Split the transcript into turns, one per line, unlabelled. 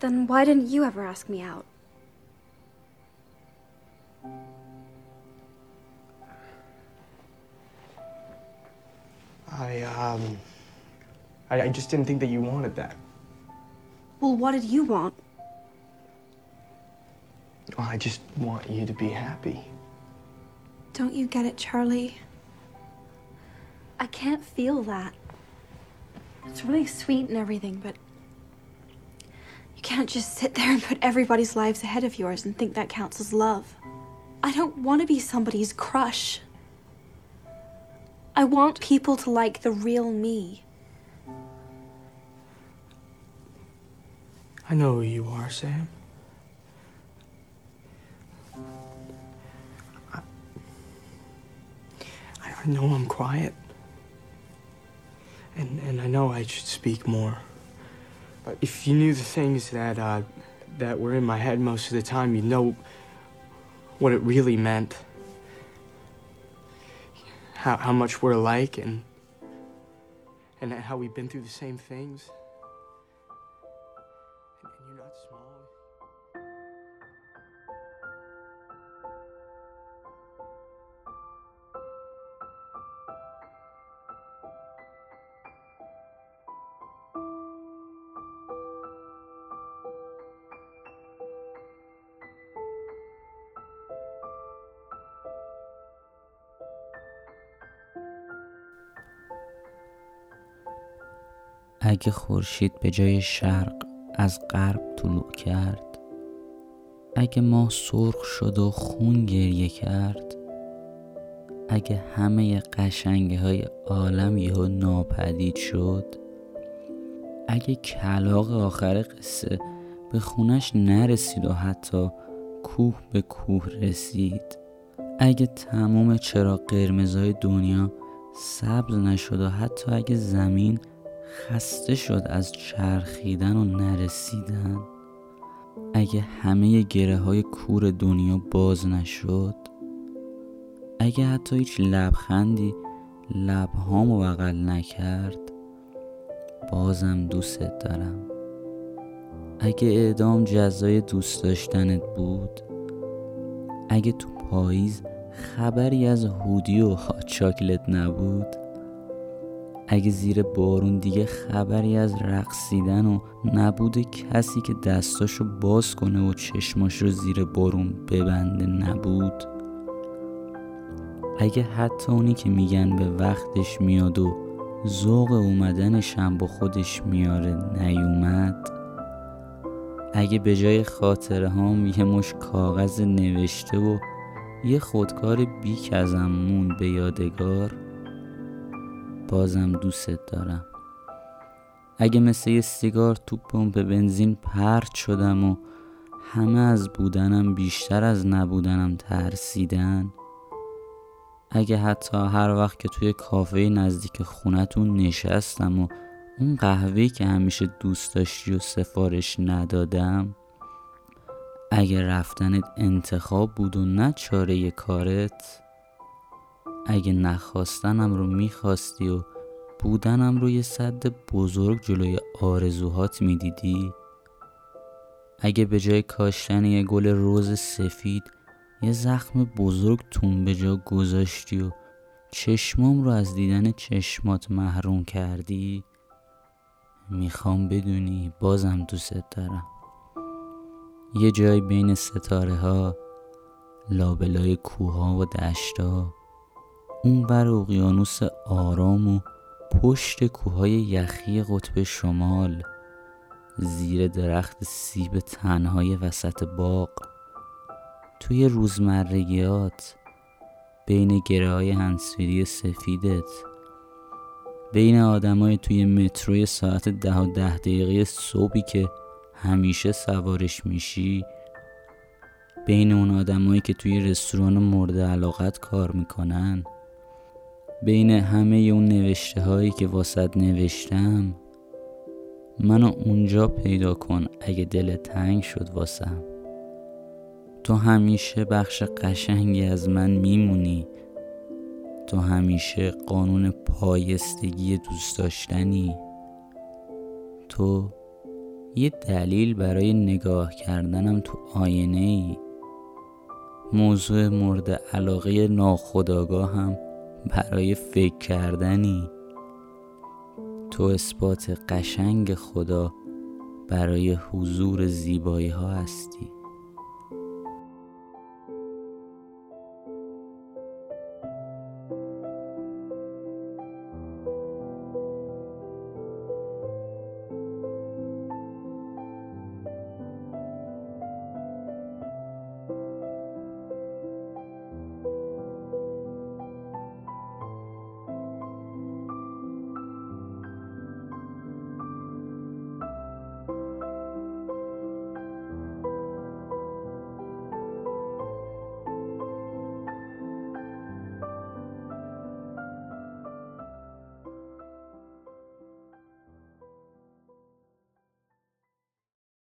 Then why didn't you ever ask me out?
I, um. I, I just didn't think that you wanted that.
Well, what did you want?
Well, I just want you to be happy.
Don't you get it, Charlie? I can't feel that. It's really sweet and everything, but you can't just sit there and put everybody's lives ahead of yours and think that counts as love. I don't want to be somebody's crush. I want people to like the real me.
I know who you are, Sam. I, I know I'm quiet. And, and I know I should speak more. But if you knew the things that, uh, that were in my head most of the time, you'd know what it really meant. How, how much we're alike and, and how we've been through the same things.
اگه خورشید به جای شرق از غرب طلوع کرد اگه ماه سرخ شد و خون گریه کرد اگه همه قشنگه های عالم یهو ناپدید شد اگه کلاق آخر قصه به خونش نرسید و حتی کوه به کوه رسید اگه تمام چراغ قرمزای دنیا سبز نشد و حتی اگه زمین خسته شد از چرخیدن و نرسیدن. اگه همه گره های کور دنیا باز نشد اگه حتی هیچ لبخندی لبهامو بغل نکرد بازم دوستت دارم. اگه اعدام جزای دوست داشتنت بود اگه تو پاییز خبری از هودی و چاکلت نبود اگه زیر بارون دیگه خبری از رقصیدن و نبود کسی که دستاشو باز کنه و چشماش رو زیر بارون ببنده نبود. اگه حتی اونی که میگن به وقتش میاد و ذوق اومدنش هم با خودش میاره نیومد. اگه به جای خاطره هام یه مش کاغذ نوشته و یه خودکار بیک ازم مون به یادگار بازم دوستت دارم. اگه مثل یه سیگار تو پمپ بنزین پرت شدم و همه از بودنم بیشتر از نبودنم ترسیدن اگه حتی هر وقت که توی کافه نزدیک خونتون نشستم و اون قهوه که همیشه دوست داشتی و سفارش ندادم اگه رفتنت انتخاب بود و نه چاره کارت اگه نخواستنم رو می‌خواستی و بودنم رو یه صد بزرگ جلوی آرزوهات می‌دیدی؟ اگه به جای کاشتن یه گل روز سفید یه زخم بزرگ تون به جا گذاشتی و چشمام رو از دیدن چشمات محروم کردی؟ می‌خوام بدونی بازم دوست دارم. یه جای بین ستاره ها لابلای کوها و دشتا اون بر اقیانوس آرام و پشت کوههای یخی قطب شمال زیر درخت سیب تنهای وسط باغ توی روزمرگیات بین گره های هنسفیری سفیدت بین آدمای توی متروی ساعت ده و ده دقیقه صبحی که همیشه سوارش میشی بین اون آدمایی که توی رستوران مورد علاقت کار می‌کنن. بین همه اون نوشته هایی که واسط نوشتم منو اونجا پیدا کن اگه دل تنگ شد واسم. تو همیشه بخش قشنگی از من میمونی. تو همیشه قانون پایستگی دوست داشتنی. تو یه دلیل برای نگاه کردنم تو آینه ای موضوع مورد علاقه ناخداگاه هم برای فکر کردنی. تو اثبات قشنگ خدا برای حضور زیبایی ها هستی.